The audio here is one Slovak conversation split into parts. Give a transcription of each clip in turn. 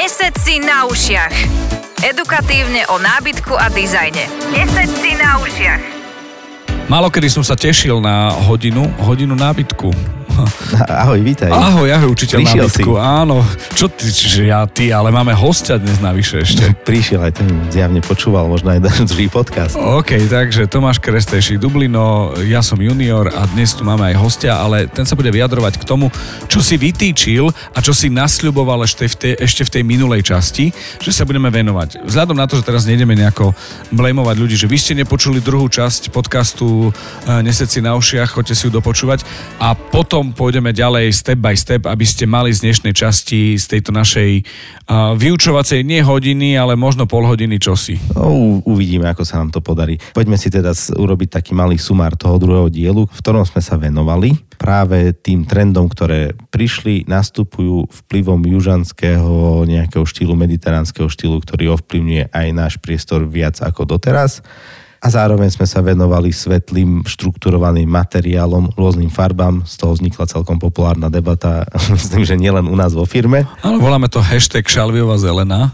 Nesed si na ušiach. Edukatívne o nábytku a dizajne. Nesed si na ušiach. Málokedy som sa tešil na hodinu, hodinu nábytku. Ahoj, vítaj. Ahoj, ahoj, učiteľ Prišiel nábytku. Áno. Čo ty, že ja, ty, ale máme hostia dnes navyše ešte. Prišiel aj ten zjavne počúval možno aj druhý podcast. OK, takže Tomáš Krestejší Dublino, ja som junior a dnes tu máme aj hostia, ale ten sa bude vyjadrovať k tomu, čo si vytýčil a čo si nasľuboval ešte v tej, ešte v tej minulej časti, že sa budeme venovať. Vzhľadom na to, že teraz nejdeme nejako blamovať ľudí, že vy ste nepočuli druhú časť podcastu eh, Nesed si na ušiach, choďte si ju dopočúvať a potom pôjdeme ďalej step by step, aby ste mali z dnešnej časti z tejto našej uh, vyučovacej nie hodiny, ale možno pol hodiny čosi. No, uvidíme, ako sa nám to podarí. Poďme si teda urobiť taký malý sumár toho druhého dielu, v ktorom sme sa venovali práve tým trendom, ktoré prišli, nastupujú vplyvom južanského nejakého štýlu, mediteránskeho štýlu, ktorý ovplyvňuje aj náš priestor viac ako doteraz a zároveň sme sa venovali svetlým, štrukturovaným materiálom, rôznym farbám. Z toho vznikla celkom populárna debata, myslím, že nielen u nás vo firme. Áno, voláme to hashtag šalviová zelená.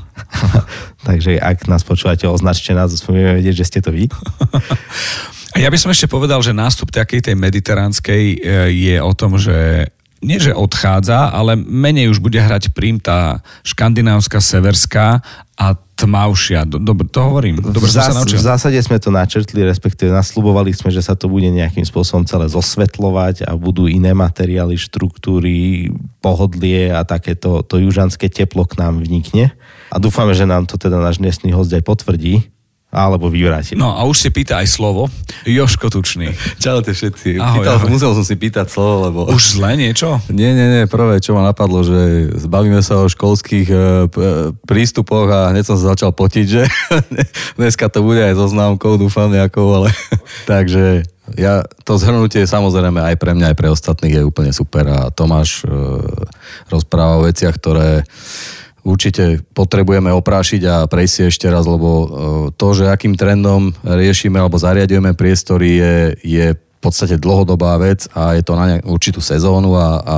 Takže ak nás počúvate, označte nás, vieme vedieť, že ste to vy. A ja by som ešte povedal, že nástup takej tej mediteránskej e, je o tom, že nie že odchádza, ale menej už bude hrať prím tá škandinávska, severská a tmavšia. Dobre, to hovorím. Dobre, v, zás, sa v zásade sme to načrtli, respektíve naslubovali sme, že sa to bude nejakým spôsobom celé zosvetľovať a budú iné materiály, štruktúry, pohodlie a takéto to južanské teplo k nám vnikne. A dúfame, že nám to teda náš dnesný host aj potvrdí alebo vyvrátim. No a už si pýta aj slovo. Joško Tučný. Čaute všetci. Ahoj, Pýtal, ahoj. Musel som si pýtať slovo, lebo... Už zle niečo? Nie, nie, nie. Prvé, čo ma napadlo, že zbavíme sa o školských e, prístupoch a hneď som sa začal potiť, že dneska to bude aj so známkou, dúfam nejakou, ale... Takže ja, to zhrnutie samozrejme aj pre mňa, aj pre ostatných je úplne super a Tomáš e, rozpráva o veciach, ktoré určite potrebujeme oprášiť a prejsť si ešte raz, lebo e, to, že akým trendom riešime alebo zariadujeme priestory je, je podstate dlhodobá vec a je to na určitú sezónu a, a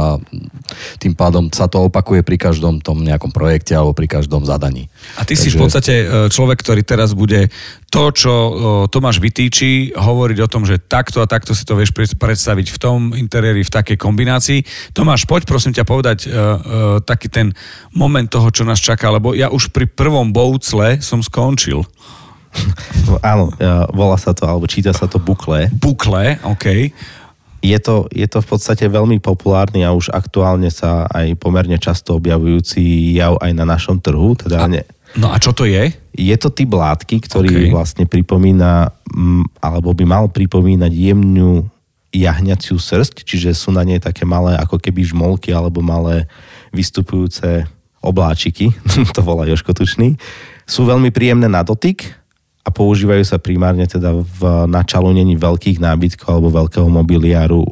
tým pádom sa to opakuje pri každom tom nejakom projekte alebo pri každom zadaní. A ty Takže... si v podstate e, človek, ktorý teraz bude to, čo e, Tomáš vytýči, hovoriť o tom, že takto a takto si to vieš predstaviť v tom interiéri, v takej kombinácii. Tomáš, poď prosím ťa povedať uh, uh, taký ten moment toho, čo nás čaká, lebo ja už pri prvom boucle som skončil. Áno, volá sa to, alebo číta sa to bukle. Bukle, OK. Je to, je to v podstate veľmi populárny a už aktuálne sa aj pomerne často objavujúci jav aj na našom trhu. Teda a, ne, no a čo to je? Je to typ látky, ktorý okay. vlastne pripomína, alebo by mal pripomínať jemnú jahňaciu srst, čiže sú na nej také malé ako keby žmolky alebo malé vystupujúce obláčiky, to volá Joško Tučný. Sú veľmi príjemné na dotyk, a používajú sa primárne teda v načalunení veľkých nábytkov alebo veľkého mobiliáru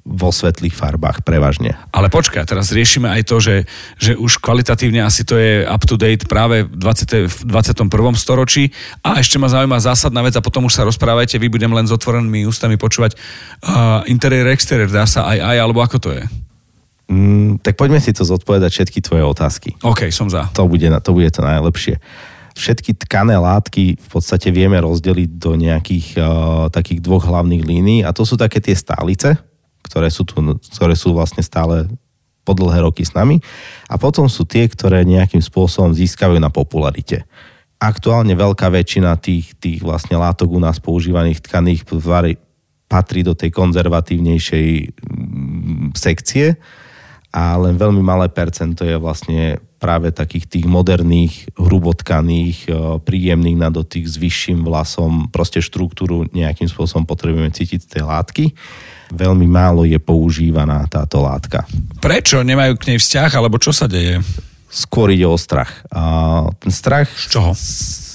vo svetlých farbách prevažne. Ale počkaj, teraz riešime aj to, že, že už kvalitatívne asi to je up to date práve v, 20, v 21. storočí. A ešte ma zaujíma zásadná vec a potom už sa rozprávajte, vy budem len s otvorenými ústami počúvať. Uh, interiér, exteriér, dá sa aj aj, alebo ako to je? Mm, tak poďme si to zodpovedať všetky tvoje otázky. OK, som za. To bude, to bude to najlepšie. Uh, všetky tkané látky v podstate vieme rozdeliť do nejakých uh, takých dvoch hlavných línií a to sú také tie stálice, ktoré sú, tu, ktoré sú vlastne stále po dlhé roky s nami a potom sú tie, ktoré nejakým spôsobom získajú na popularite. Aktuálne veľká väčšina tých, tých vlastne látok u nás používaných tkaných patrí do tej konzervatívnejšej mm, sekcie a len veľmi malé percento je vlastne práve takých tých moderných, hrubotkaných, e, príjemných na dotyk s vyšším vlasom, proste štruktúru nejakým spôsobom potrebujeme cítiť z tej látky. Veľmi málo je používaná táto látka. Prečo? Nemajú k nej vzťah, alebo čo sa deje? Skôr ide o strach. A ten strach... Z čoho?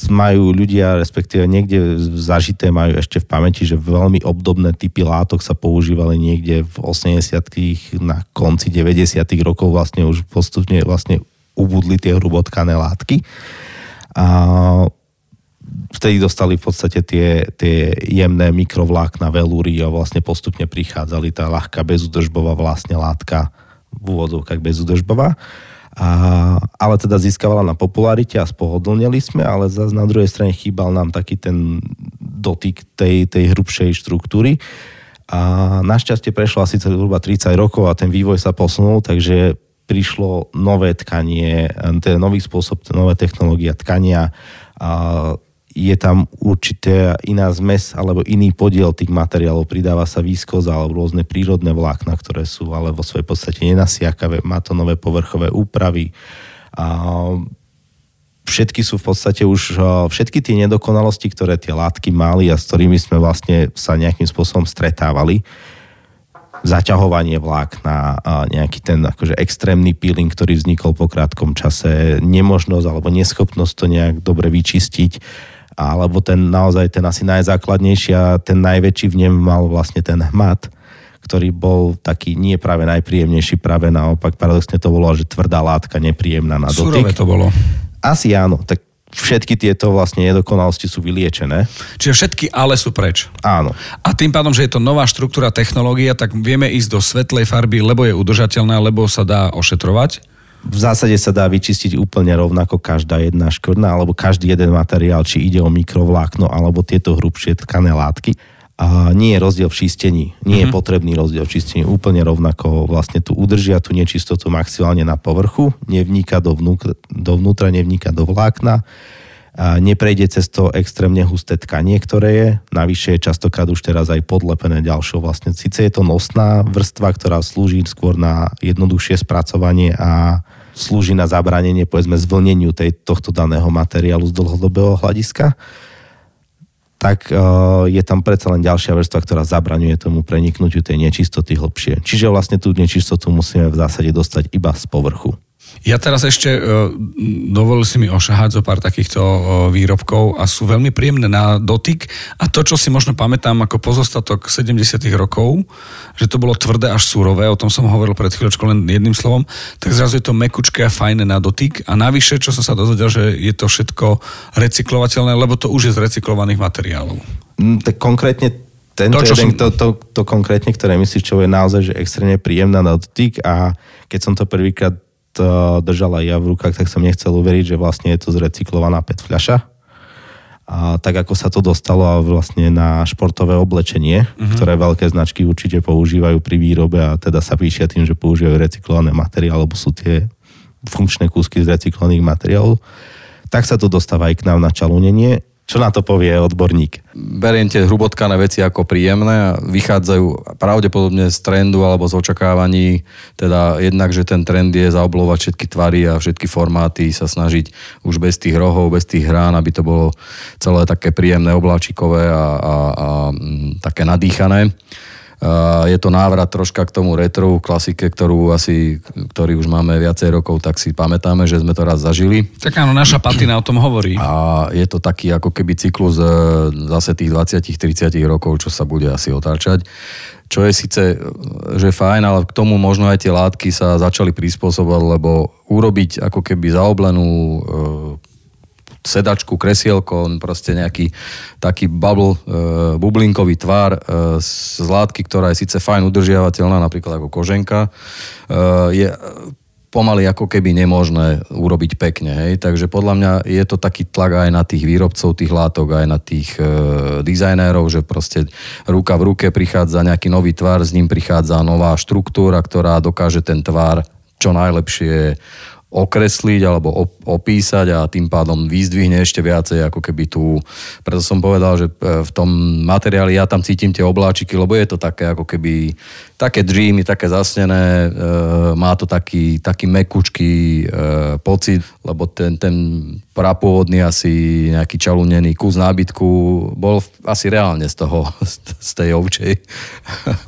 majú ľudia, respektíve niekde zažité majú ešte v pamäti, že veľmi obdobné typy látok sa používali niekde v 80 na konci 90 rokov vlastne už postupne vlastne ubudli tie hrubotkané látky. A vtedy dostali v podstate tie, tie jemné mikrovlákna velúry a vlastne postupne prichádzali tá ľahká bezudržbová vlastne látka v úvodzovkách bezudržbová. A, ale teda získavala na popularite a spohodlnili sme, ale zase na druhej strane chýbal nám taký ten dotyk tej, tej hrubšej štruktúry. A našťastie prešlo asi zhruba 30 rokov a ten vývoj sa posunul, takže prišlo nové tkanie, teda nový spôsob, nové technológia tkania. A je tam určité iná zmes alebo iný podiel tých materiálov, pridáva sa výskoza alebo rôzne prírodné vlákna, ktoré sú ale vo svojej podstate nenasiakavé, má to nové povrchové úpravy. A všetky sú v podstate už, všetky tie nedokonalosti, ktoré tie látky mali a s ktorými sme vlastne sa nejakým spôsobom stretávali, zaťahovanie vlákna, nejaký ten akože extrémny peeling, ktorý vznikol po krátkom čase, nemožnosť alebo neschopnosť to nejak dobre vyčistiť, alebo ten naozaj ten asi najzákladnejší a ten najväčší v ňom mal vlastne ten hmat, ktorý bol taký nie práve najpríjemnejší, práve naopak paradoxne to bolo, že tvrdá látka nepríjemná na dotyk. Surové to bolo. Asi áno, tak všetky tieto vlastne nedokonalosti sú vyliečené. Čiže všetky ale sú preč. Áno. A tým pádom, že je to nová štruktúra technológia, tak vieme ísť do svetlej farby, lebo je udržateľná, lebo sa dá ošetrovať v zásade sa dá vyčistiť úplne rovnako každá jedna škvrna alebo každý jeden materiál, či ide o mikrovlákno alebo tieto hrubšie tkané látky. A nie je rozdiel v čistení. Nie mm-hmm. je mhm. potrebný rozdiel v čistení. Úplne rovnako vlastne tu udržia tú nečistotu maximálne na povrchu, nevníka dovnútra, dovnútra nevníka do vlákna, a neprejde cez to extrémne husté tkanie, ktoré je. Navyše je častokrát už teraz aj podlepené ďalšou vlastne. Sice je to nosná vrstva, ktorá slúži skôr na jednoduchšie spracovanie a slúži na zabranenie, povedzme, zvlneniu tej, tohto daného materiálu z dlhodobého hľadiska, tak uh, je tam predsa len ďalšia vrstva, ktorá zabraňuje tomu preniknutiu tej nečistoty hlbšie. Čiže vlastne tú nečistotu musíme v zásade dostať iba z povrchu. Ja teraz ešte e, dovolil si mi ošahať zo pár takýchto e, výrobkov a sú veľmi príjemné na dotyk a to, čo si možno pamätám ako pozostatok 70 rokov, že to bolo tvrdé až surové, o tom som hovoril pred chvíľočkou len jedným slovom, tak zrazu je to mekučké a fajné na dotyk a navyše, čo som sa dozvedel, že je to všetko recyklovateľné, lebo to už je z recyklovaných materiálov. Mm, tak konkrétne tento to, jeden, som... to, to, to konkrétne, ktoré myslíš, čo je naozaj že extrémne príjemná na dotyk a keď som to prvýkrát držal aj ja v rukách, tak som nechcel uveriť, že vlastne je to zrecyklovaná PET fľaša. A tak ako sa to dostalo vlastne na športové oblečenie, uh-huh. ktoré veľké značky určite používajú pri výrobe a teda sa píšia tým, že používajú recyklované materiály, alebo sú tie funkčné kúsky z recyklovaných materiálov, tak sa to dostáva aj k nám na čalunenie čo na to povie odborník? Beriem tie hrubotkané veci ako príjemné a vychádzajú pravdepodobne z trendu alebo z očakávaní, teda jednak, že ten trend je zaoblovať všetky tvary a všetky formáty, sa snažiť už bez tých rohov, bez tých hrán, aby to bolo celé také príjemné, obláčikové a, a, a také nadýchané. Je to návrat troška k tomu retro klasike, ktorú asi, ktorý už máme viacej rokov, tak si pamätáme, že sme to raz zažili. Tak áno, naša patina o tom hovorí. A je to taký ako keby cyklus e, zase tých 20-30 rokov, čo sa bude asi otáčať čo je síce, e, že fajn, ale k tomu možno aj tie látky sa začali prispôsobovať, lebo urobiť ako keby zaoblenú sedačku, kresielko, proste nejaký taký bubble, e, bublinkový tvar e, z látky, ktorá je síce fajn udržiavateľná, napríklad ako koženka, e, je pomaly ako keby nemožné urobiť pekne. Hej? Takže podľa mňa je to taký tlak aj na tých výrobcov tých látok, aj na tých e, dizajnérov, že proste ruka v ruke prichádza nejaký nový tvar, s ním prichádza nová štruktúra, ktorá dokáže ten tvar čo najlepšie okresliť alebo opísať a tým pádom vyzdvihne ešte viacej ako keby tu. Preto som povedal, že e, v tom materiáli ja tam cítim tie obláčiky, lebo je to také ako keby také dreamy, také zasnené, e, má to taký, taký mekučký e, pocit, lebo ten, ten prapôvodný asi nejaký čalunený kus nábytku bol asi reálne z toho, z tej ovčej.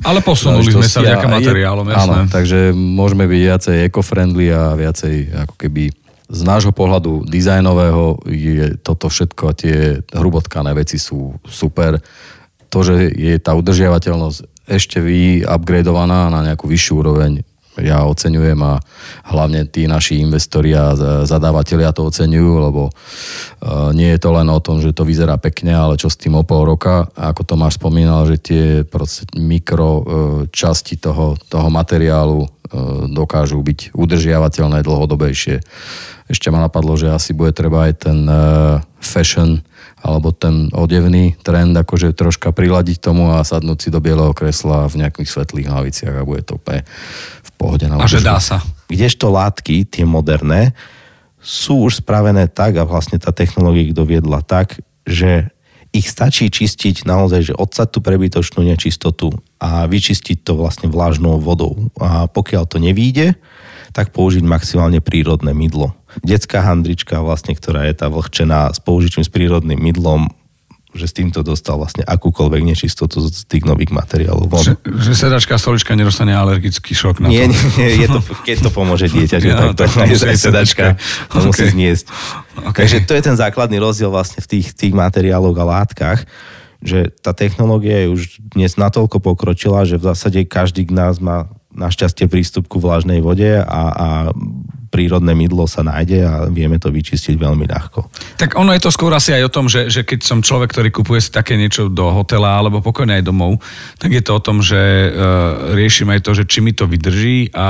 Ale posunuli sme sa vďaka materiálom, jasné. Áno, takže môžeme byť viacej eco-friendly a viacej ako keby z nášho pohľadu dizajnového je toto všetko, tie hrubotkané veci sú super. To, že je tá udržiavateľnosť ešte vy upgradeovaná na nejakú vyššiu úroveň, ja oceňujem a hlavne tí naši investori a zadávateľia to oceňujú, lebo nie je to len o tom, že to vyzerá pekne, ale čo s tým o pol roka. Ako Tomáš spomínal, že tie mikro časti toho, toho materiálu dokážu byť udržiavateľné dlhodobejšie. Ešte ma napadlo, že asi bude treba aj ten fashion alebo ten odevný trend akože troška priladiť tomu a sadnúť si do bieleho kresla v nejakých svetlých hlaviciach a bude to úplne v pohode. Na a že dá sa. Kdežto látky, tie moderné, sú už spravené tak a vlastne tá technológia ich doviedla tak, že ich stačí čistiť naozaj, že odsať tú prebytočnú nečistotu a vyčistiť to vlastne vlážnou vodou. A pokiaľ to nevíde, tak použiť maximálne prírodné mydlo. Detská handrička, vlastne, ktorá je tá vlhčená s použitím s prírodným mydlom, že s týmto dostal vlastne akúkoľvek nečistotu z tých nových materiálov. Že, že sedačka stolička nedostane alergický šok na nie, to? Nie, nie, je to, keď to pomôže dieťa, že ja, tak to aj sedačka to okay. musí zniesť. Okay. Takže to je ten základný rozdiel vlastne v tých, tých materiáloch a látkach že tá technológia je už dnes natoľko pokročila, že v zásade každý z nás má našťastie prístup ku vlažnej vode a, a prírodné mydlo sa nájde a vieme to vyčistiť veľmi ľahko. Tak ono je to skôr asi aj o tom, že, že keď som človek, ktorý kupuje si také niečo do hotela alebo pokojne aj domov, tak je to o tom, že uh, riešim aj to, že či mi to vydrží a, a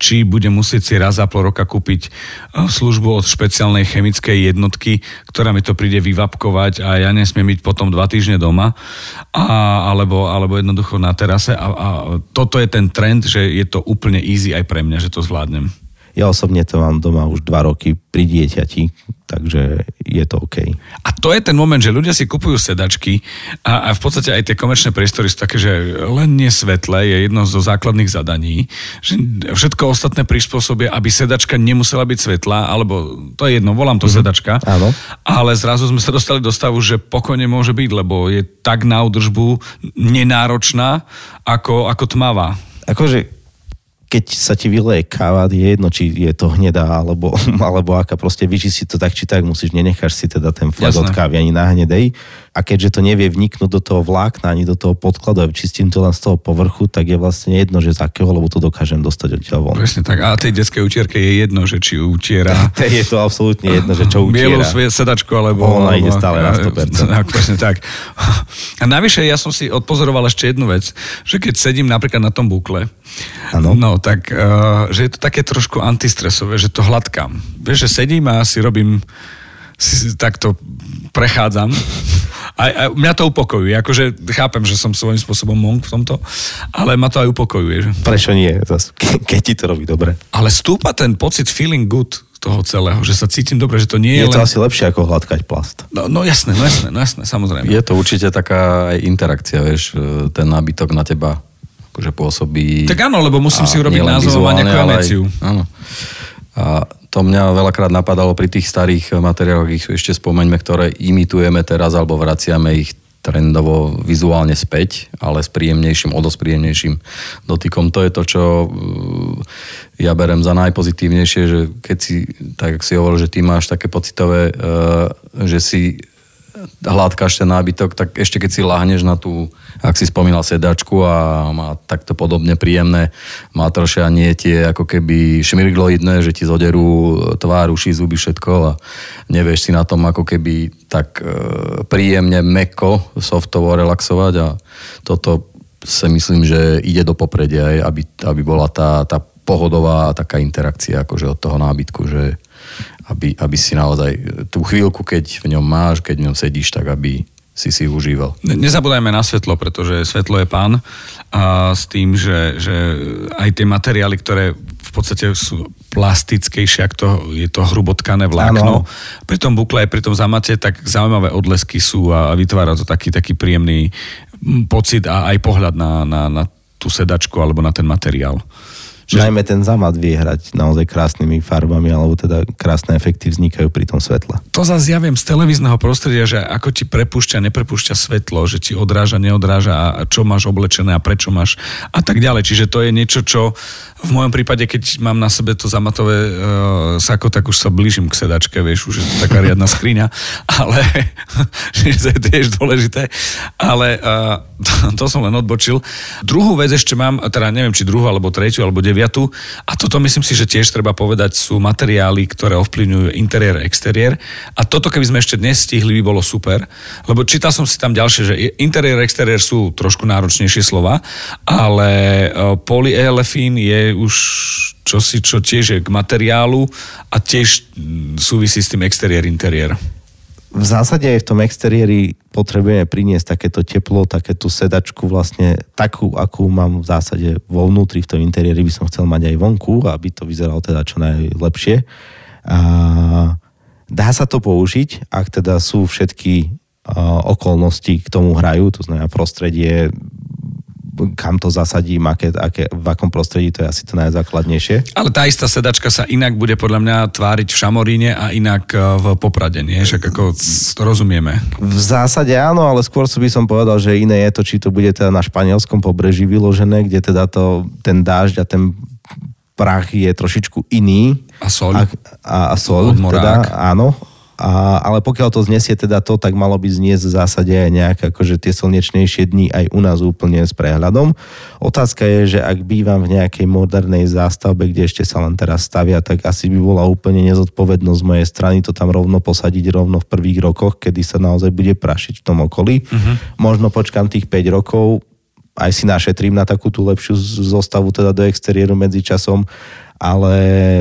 či budem musieť si raz za pol roka kúpiť uh, službu od špeciálnej chemickej jednotky, ktorá mi to príde vyvapkovať a ja nesmiem byť potom dva týždne doma a, alebo, alebo jednoducho na terase a, a toto je ten trend, že je to úplne easy aj pre mňa, že to zvládnem. Ja osobne to mám doma už dva roky pri dieťati, takže je to OK. A to je ten moment, že ľudia si kupujú sedačky a, a v podstate aj tie komerčné priestory sú také, že len nie svetlé je jedno zo základných zadaní, že všetko ostatné prispôsobia, aby sedačka nemusela byť svetlá, alebo to je jedno, volám to mm-hmm. sedačka, Áno. ale zrazu sme sa dostali do stavu, že pokojne môže byť, lebo je tak na údržbu nenáročná, ako, ako tmavá. Akože keď sa ti vyleje káva, je jedno, či je to hnedá, alebo, alebo aká proste vyčistiť to tak, či tak musíš, nenecháš si teda ten flag od kávy ani na hnedej. A keďže to nevie vniknúť do toho vlákna, ani do toho podkladu a vyčistím to len z toho povrchu, tak je vlastne jedno, že z akého, lebo to dokážem dostať odtiaľ von. Presne tak. A tej detskej utierke je jedno, že či utiera. Je to absolútne jedno, že čo utiera. Bielú sedačku, alebo... Ona ide stále na 100%. Tak, presne tak. A navyše ja som si odpozoroval ešte jednu vec, že keď sedím napríklad na tom bukle, Ano. No, tak, uh, že je to také trošku antistresové, že to hladkám. Vieš, že sedím a si robím, si takto prechádzam. A, a mňa to upokojuje. Akože chápem, že som svojím spôsobom monk v tomto, ale ma to aj upokojuje. Prečo nie? Zas, keď ti to robí dobre. Ale stúpa ten pocit feeling good toho celého, že sa cítim dobre, že to nie je, je to len... asi lepšie ako hladkať plast. No, no jasné, no jasné, no jasné, samozrejme. Je to určite taká aj interakcia, vieš, ten nábytok na teba akože pôsobí... Tak áno, lebo musím si urobiť názov a nejakú emóciu. Áno. A to mňa veľakrát napadalo pri tých starých materiáloch, ich ešte spomeňme, ktoré imitujeme teraz alebo vraciame ich trendovo vizuálne späť, ale s príjemnejším, o dotykom. To je to, čo uh, ja berem za najpozitívnejšie, že keď si, tak si hovoril, že ty máš také pocitové, uh, že si hladkáš ten nábytok, tak ešte keď si láhneš na tú, ak si spomínal sedačku a má takto podobne príjemné matroše a nie tie ako keby šmirgloidné, že ti zoderú tvár, uši, zuby, všetko a nevieš si na tom ako keby tak e, príjemne, meko, softovo relaxovať a toto si myslím, že ide do popredia, aby, aby bola tá, tá pohodová taká interakcia akože od toho nábytku, že aby, aby si naozaj tú chvíľku, keď v ňom máš, keď v ňom sedíš, tak aby si si užíval. Nezabúdajme na svetlo, pretože svetlo je pán a s tým, že, že aj tie materiály, ktoré v podstate sú plastickejšie, ak to je to hrubotkané vlákno. Ano. Pri tom bukle aj pri tom zamate tak zaujímavé odlesky sú a vytvára to taký, taký príjemný pocit a aj pohľad na, na, na tú sedačku alebo na ten materiál. Čiže... Najmä ten zamad vie hrať naozaj krásnymi farbami, alebo teda krásne efekty vznikajú pri tom svetle. To zase ja viem z televízneho prostredia, že ako ti prepúšťa, neprepúšťa svetlo, že ti odráža, neodráža a čo máš oblečené a prečo máš a tak ďalej. Čiže to je niečo, čo v mojom prípade, keď mám na sebe to zamatové uh, sako, tak už sa blížim k sedačke, vieš, už je to taká riadna skriňa, ale že to je tiež dôležité. Ale to, to som len odbočil. Druhú vec ešte mám, teda neviem, či druhú, alebo tretiu, alebo deviatu, tu. A toto myslím si, že tiež treba povedať, sú materiály, ktoré ovplyvňujú interiér, exteriér. A toto, keby sme ešte dnes stihli, by bolo super. Lebo čítal som si tam ďalšie, že interiér, exteriér sú trošku náročnejšie slova, ale e, polyelefín je už čosi, čo tiež je k materiálu a tiež mm, súvisí s tým exteriér, interiér v zásade aj v tom exteriéri potrebujeme priniesť takéto teplo, takéto sedačku vlastne takú, akú mám v zásade vo vnútri, v tom interiéri by som chcel mať aj vonku, aby to vyzeralo teda čo najlepšie. A dá sa to použiť, ak teda sú všetky okolnosti k tomu hrajú, to znamená prostredie, kam to zasadím, aké, aké, v akom prostredí, to je asi to najzákladnejšie. Ale tá istá sedačka sa inak bude podľa mňa tváriť v Šamoríne a inak e, v Poprade, nie? Však ako to rozumieme. V zásade áno, ale skôr by som povedal, že iné je to, či to bude teda na španielskom pobreží vyložené, kde teda to, ten dážď a ten prach je trošičku iný. A sol. A, a, a sol, teda, áno. A, ale pokiaľ to znesie teda to, tak malo by zniesť v zásade aj nejak akože tie slnečnejšie dni aj u nás úplne s prehľadom. Otázka je, že ak bývam v nejakej modernej zástavbe, kde ešte sa len teraz stavia, tak asi by bola úplne nezodpovednosť z mojej strany to tam rovno posadiť rovno v prvých rokoch, kedy sa naozaj bude prašiť v tom okolí. Uh-huh. Možno počkam tých 5 rokov, aj si našetrím na takú tú lepšiu zostavu teda do exteriéru medzi časom ale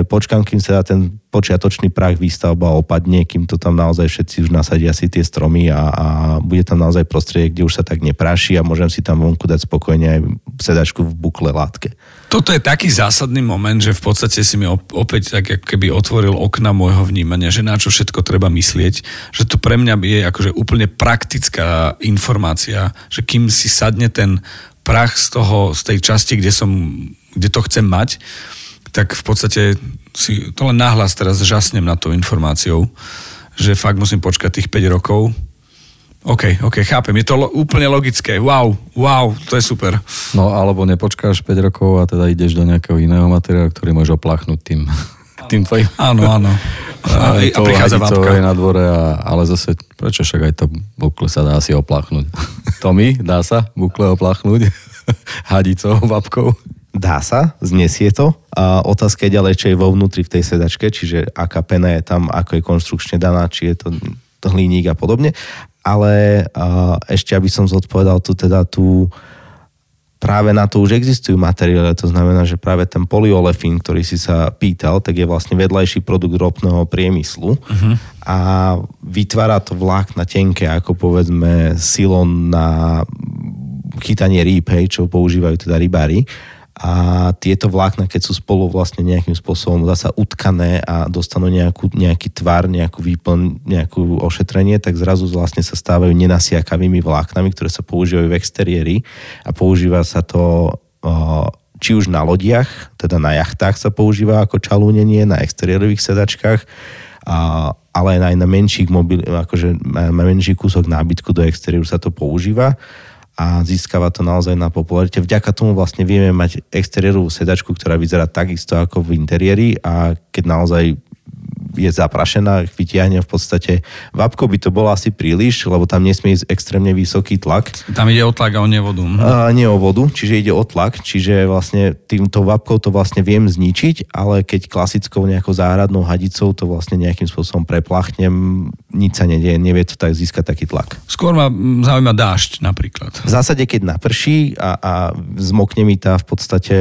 počkám, kým sa ten počiatočný prach výstavba opadne, kým to tam naozaj všetci už nasadia si tie stromy a, a bude tam naozaj prostredie, kde už sa tak nepráši a môžem si tam vonku dať spokojne aj sedačku v bukle látke. Toto je taký zásadný moment, že v podstate si mi opäť tak keby otvoril okna môjho vnímania, že na čo všetko treba myslieť, že to pre mňa je akože úplne praktická informácia, že kým si sadne ten prach z toho, z tej časti, kde som, kde to chcem mať, tak v podstate si to len nahlas teraz žasnem na tou informáciou, že fakt musím počkať tých 5 rokov. OK, OK, chápem. Je to lo- úplne logické. Wow, wow, to je super. No, alebo nepočkáš 5 rokov a teda ideš do nejakého iného materiálu, ktorý môže oplachnúť tým, tým tvojim. Áno, áno. A, a, a prichádza babka. je na dvore, a, ale zase, prečo však aj to bukle sa dá asi opláchnuť. Tomi, dá sa bukle opláchnuť? Hadicou, babkou? Dá sa, znesie to. A otázka je ďalej, čo je vo vnútri v tej sedačke, čiže aká pena je tam, ako je konštrukčne daná, či je to hliník a podobne. Ale a, ešte, aby som zodpovedal tu teda tú práve na to už existujú materiály, to znamená, že práve ten polyolefín, ktorý si sa pýtal, tak je vlastne vedľajší produkt ropného priemyslu uh-huh. a vytvára to vlákna tenké, ako povedzme silon na chytanie rýb, hej, čo používajú teda rybári a tieto vlákna, keď sú spolu vlastne nejakým spôsobom zasa utkané a dostanú nejakú, nejaký tvar, nejakú výplň, nejakú ošetrenie, tak zrazu vlastne sa stávajú nenasiakavými vláknami, ktoré sa používajú v exteriéri. A používa sa to či už na lodiach, teda na jachtách sa používa ako čalúnenie, na exteriérových sedačkách, ale aj na menších mobil, akože na menší kúsok nábytku do exteriéru sa to používa a získava to naozaj na popularite. Vďaka tomu vlastne vieme mať exteriérovú sedačku, ktorá vyzerá takisto ako v interiéri a keď naozaj je zaprašená, vytiahne v podstate. Vapko by to bolo asi príliš, lebo tam nesmie ísť extrémne vysoký tlak. Tam ide o tlak a o nevodu. A, nie o vodu, čiže ide o tlak, čiže vlastne týmto vapkou to vlastne viem zničiť, ale keď klasickou nejakou záhradnou hadicou to vlastne nejakým spôsobom preplachnem, nič sa nedie, nevie to tak získať taký tlak. Skôr ma zaujíma dážď napríklad. V zásade, keď naprší a, a zmokne mi tá v podstate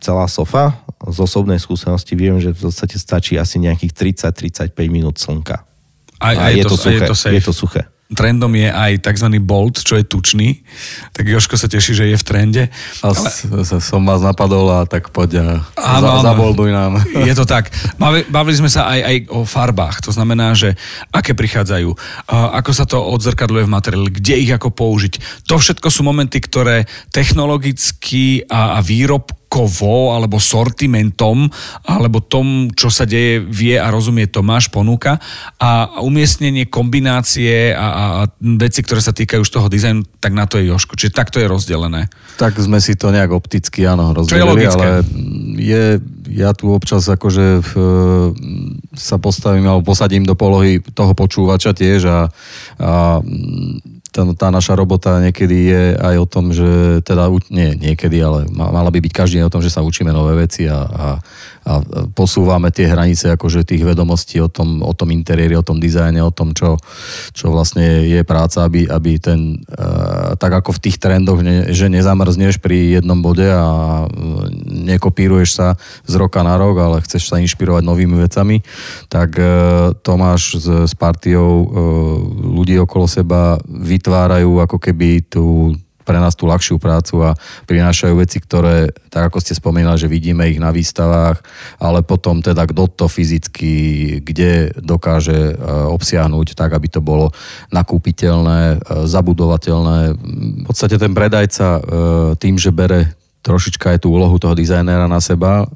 celá sofa, z osobnej skúsenosti viem, že v podstate stačí asi nejakých 30-35 minút slnka. A, a, a je, to, to suché. Je to, safe. je to suché trendom je aj tzv. bolt, čo je tučný. Tak Joško sa teší, že je v trende. A ale... som vás napadol a tak poď a áno, za, zabolduj nám. Je to tak. Bavili sme sa aj, aj o farbách. To znamená, že aké prichádzajú, ako sa to odzrkadluje v materiáli, kde ich ako použiť. To všetko sú momenty, ktoré technologicky a, a výrob kovo alebo sortimentom alebo tom, čo sa deje, vie a rozumie Tomáš, ponúka a umiestnenie kombinácie a, a veci, ktoré sa týkajú už toho dizajnu, tak na to je Joško. Čiže takto je rozdelené. Tak sme si to nejak opticky, áno, rozdelili, ale je, ja tu občas akože v, sa postavím alebo posadím do polohy toho počúvača tiež a, a tá, tá naša robota niekedy je aj o tom, že teda, nie niekedy, ale mala by byť každý o tom, že sa učíme nové veci a, a, a posúvame tie hranice akože tých vedomostí o tom, o tom interiéri, o tom dizajne, o tom, čo, čo vlastne je práca, aby, aby ten, uh, tak ako v tých trendoch, že nezamrzneš pri jednom bode a nekopíruješ sa z roka na rok, ale chceš sa inšpirovať novými vecami, tak uh, Tomáš s, s partiou ľudí okolo seba vytvárajú ako keby tú pre nás tú ľahšiu prácu a prinášajú veci, ktoré, tak ako ste spomínali, že vidíme ich na výstavách, ale potom teda kto to fyzicky, kde dokáže e, obsiahnuť tak, aby to bolo nakúpiteľné, e, zabudovateľné. V podstate ten predajca e, tým, že bere trošička aj tú úlohu toho dizajnéra na seba,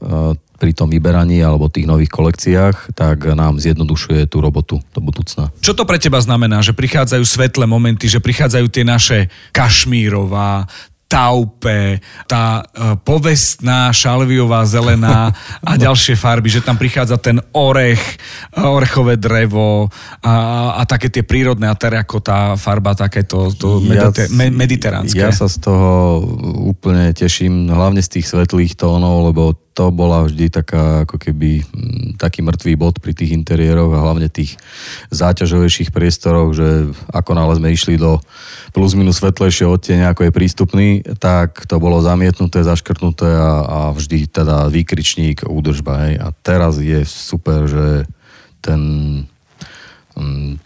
pri tom vyberaní alebo tých nových kolekciách, tak nám zjednodušuje tú robotu do budúcna. Čo to pre teba znamená, že prichádzajú svetlé momenty, že prichádzajú tie naše kašmírová, taupe, tá e, povestná šalviová zelená a ďalšie farby, že tam prichádza ten orech, orechové drevo a, a také tie prírodné a terakota farba, takéto to medite, ja, mediteránske. Ja sa z toho úplne teším, hlavne z tých svetlých tónov, lebo to bola vždy taká, ako keby mm, taký mŕtvý bod pri tých interiéroch a hlavne tých záťažovejších priestoroch, že ako náhle sme išli do plus minus svetlejšieho odtieňa, ako je prístupný, tak to bolo zamietnuté, zaškrtnuté a, a vždy teda výkričník, údržba. Hej. A teraz je super, že ten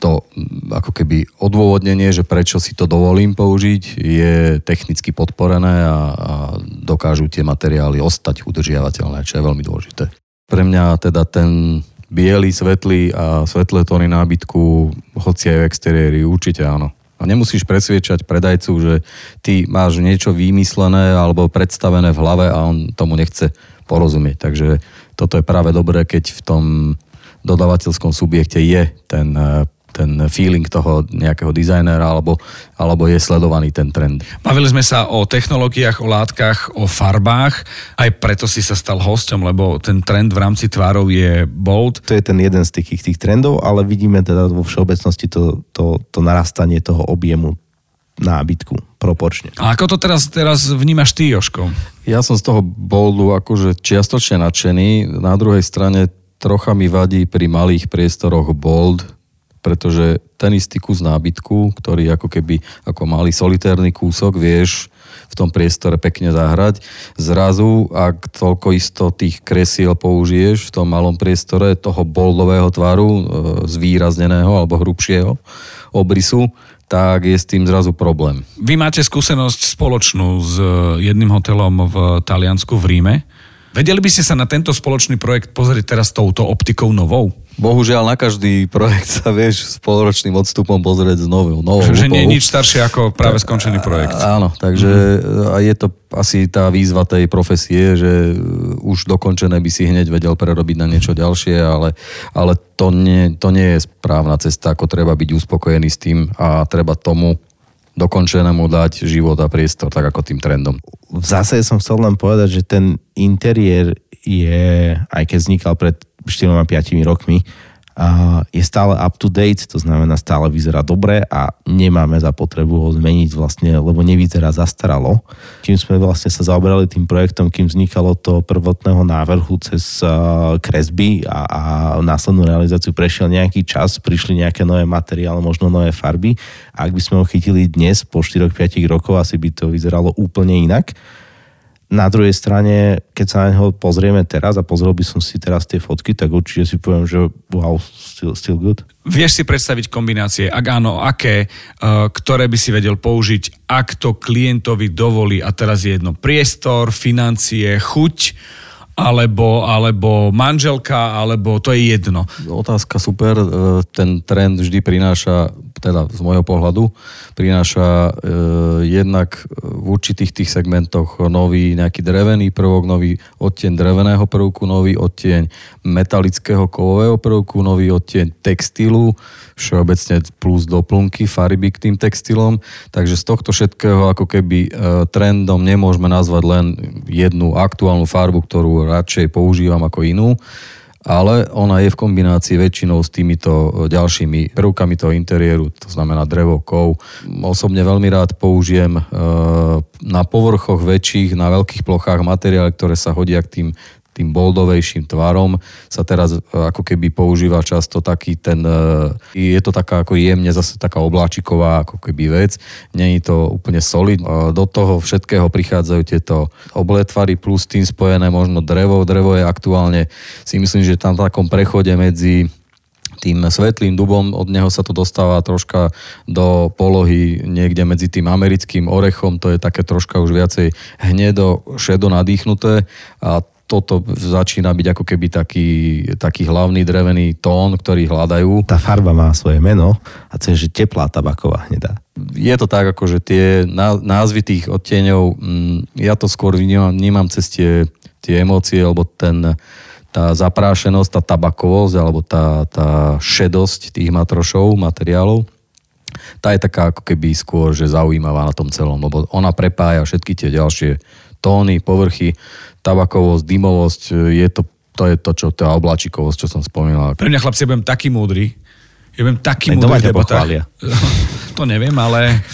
to mm, ako keby odôvodnenie, že prečo si to dovolím použiť, je technicky podporené a, a dokážu tie materiály ostať udržiavateľné, čo je veľmi dôležité. Pre mňa teda ten biely, svetlý a svetlé tóny nábytku, hoci aj v exteriéri, určite áno. A nemusíš presviečať predajcu, že ty máš niečo vymyslené alebo predstavené v hlave a on tomu nechce porozumieť. Takže toto je práve dobré, keď v tom dodávateľskom subjekte je ten eh, ten feeling toho nejakého dizajnera alebo, alebo je sledovaný ten trend. Bavili sme sa o technológiách, o látkach, o farbách, aj preto si sa stal hosťom, lebo ten trend v rámci tvárov je bold. To je ten jeden z tých, tých trendov, ale vidíme teda vo všeobecnosti to, to, to narastanie toho objemu nábytku proporčne. A ako to teraz, teraz vnímaš ty, Joško? Ja som z toho boldu akože čiastočne nadšený. Na druhej strane trocha mi vadí pri malých priestoroch bold, pretože ten istý kus nábytku, ktorý ako keby ako malý solitérny kúsok vieš v tom priestore pekne zahrať. Zrazu, ak toľko isto tých kresiel použiješ v tom malom priestore toho boldového tvaru, e, zvýrazneného alebo hrubšieho obrysu, tak je s tým zrazu problém. Vy máte skúsenosť spoločnú s jedným hotelom v Taliansku v Ríme. Vedeli by ste sa na tento spoločný projekt pozrieť teraz touto optikou novou? Bohužiaľ na každý projekt sa vieš s polročným odstupom pozrieť z novou. novou že nie je nič staršie ako práve skončený projekt. Áno, takže mm. je to asi tá výzva tej profesie, že už dokončené by si hneď vedel prerobiť na niečo ďalšie, ale, ale to, nie, to nie je správna cesta, ako treba byť uspokojený s tým a treba tomu dokončenému dať život a priestor, tak ako tým trendom. V zásade som chcel len povedať, že ten interiér je, aj keď vznikal pred 4-5 rokmi, je stále up to date, to znamená stále vyzerá dobre a nemáme za potrebu ho zmeniť vlastne, lebo nevyzerá zastaralo. Kým sme vlastne sa zaoberali tým projektom, kým vznikalo to prvotného návrhu cez kresby a, a následnú realizáciu prešiel nejaký čas, prišli nejaké nové materiály, možno nové farby a ak by sme ho chytili dnes po 4-5 rokov, asi by to vyzeralo úplne inak. Na druhej strane, keď sa na neho pozrieme teraz a pozrel by som si teraz tie fotky, tak určite si poviem, že wow, still, still good. Vieš si predstaviť kombinácie? Ak áno, aké, uh, ktoré by si vedel použiť, ak to klientovi dovolí a teraz je jedno priestor, financie, chuť, alebo, alebo manželka, alebo to je jedno. Otázka super, e, ten trend vždy prináša teda z môjho pohľadu, prináša e, jednak v určitých tých segmentoch nový nejaký drevený prvok, nový odtieň dreveného prvku, nový odtieň metalického kovového prvku, nový odtieň textilu, všeobecne plus doplnky, farby k tým textilom. Takže z tohto všetkého ako keby e, trendom nemôžeme nazvať len jednu aktuálnu farbu, ktorú radšej používam ako inú ale ona je v kombinácii väčšinou s týmito ďalšími prvkami toho interiéru, to znamená drevo, kov. Osobne veľmi rád použijem na povrchoch väčších, na veľkých plochách materiály, ktoré sa hodia k tým tým boldovejším tvarom sa teraz e, ako keby používa často taký ten, e, je to taká ako jemne zase taká obláčiková ako keby vec, není to úplne solid. Do toho všetkého prichádzajú tieto obletvary plus tým spojené možno drevo. Drevo je aktuálne si myslím, že tam v takom prechode medzi tým svetlým dubom, od neho sa to dostáva troška do polohy niekde medzi tým americkým orechom, to je také troška už viacej hnedo, šedo nadýchnuté a toto začína byť ako keby taký, taký hlavný drevený tón, ktorý hľadajú. Tá farba má svoje meno a to je, že teplá tabaková hnedá. Je to tak, ako že tie názvy tých odtieňov, mm, ja to skôr vnímam, vnímam cez tie, tie emócie, alebo ten, tá zaprášenosť, tá tabakovosť, alebo tá, tá šedosť tých matrošov, materiálov tá je taká ako keby skôr, že zaujímavá na tom celom, lebo ona prepája všetky tie ďalšie tóny, povrchy, tabakovosť, dymovosť, je to, to je to, čo tá oblačikovosť, čo som spomínal. Pre mňa chlapci, ja budem taký múdry, ja budem taký Aj múdry v To neviem, ale,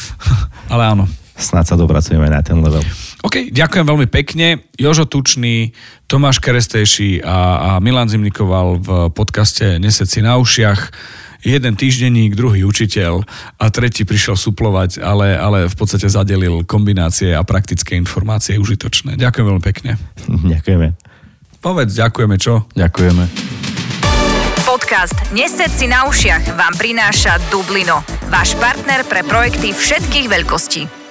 ale áno. Snáď sa dopracujeme na ten level. OK, ďakujem veľmi pekne. Jožo Tučný, Tomáš Kerestejší a, a Milan Zimnikoval v podcaste Neseci na ušiach jeden týždenník, druhý učiteľ a tretí prišiel suplovať, ale, ale v podstate zadelil kombinácie a praktické informácie užitočné. Ďakujem veľmi pekne. Ďakujeme. Povedz, ďakujeme, čo? Ďakujeme. Podcast Nesed si na ušiach vám prináša Dublino, váš partner pre projekty všetkých veľkostí.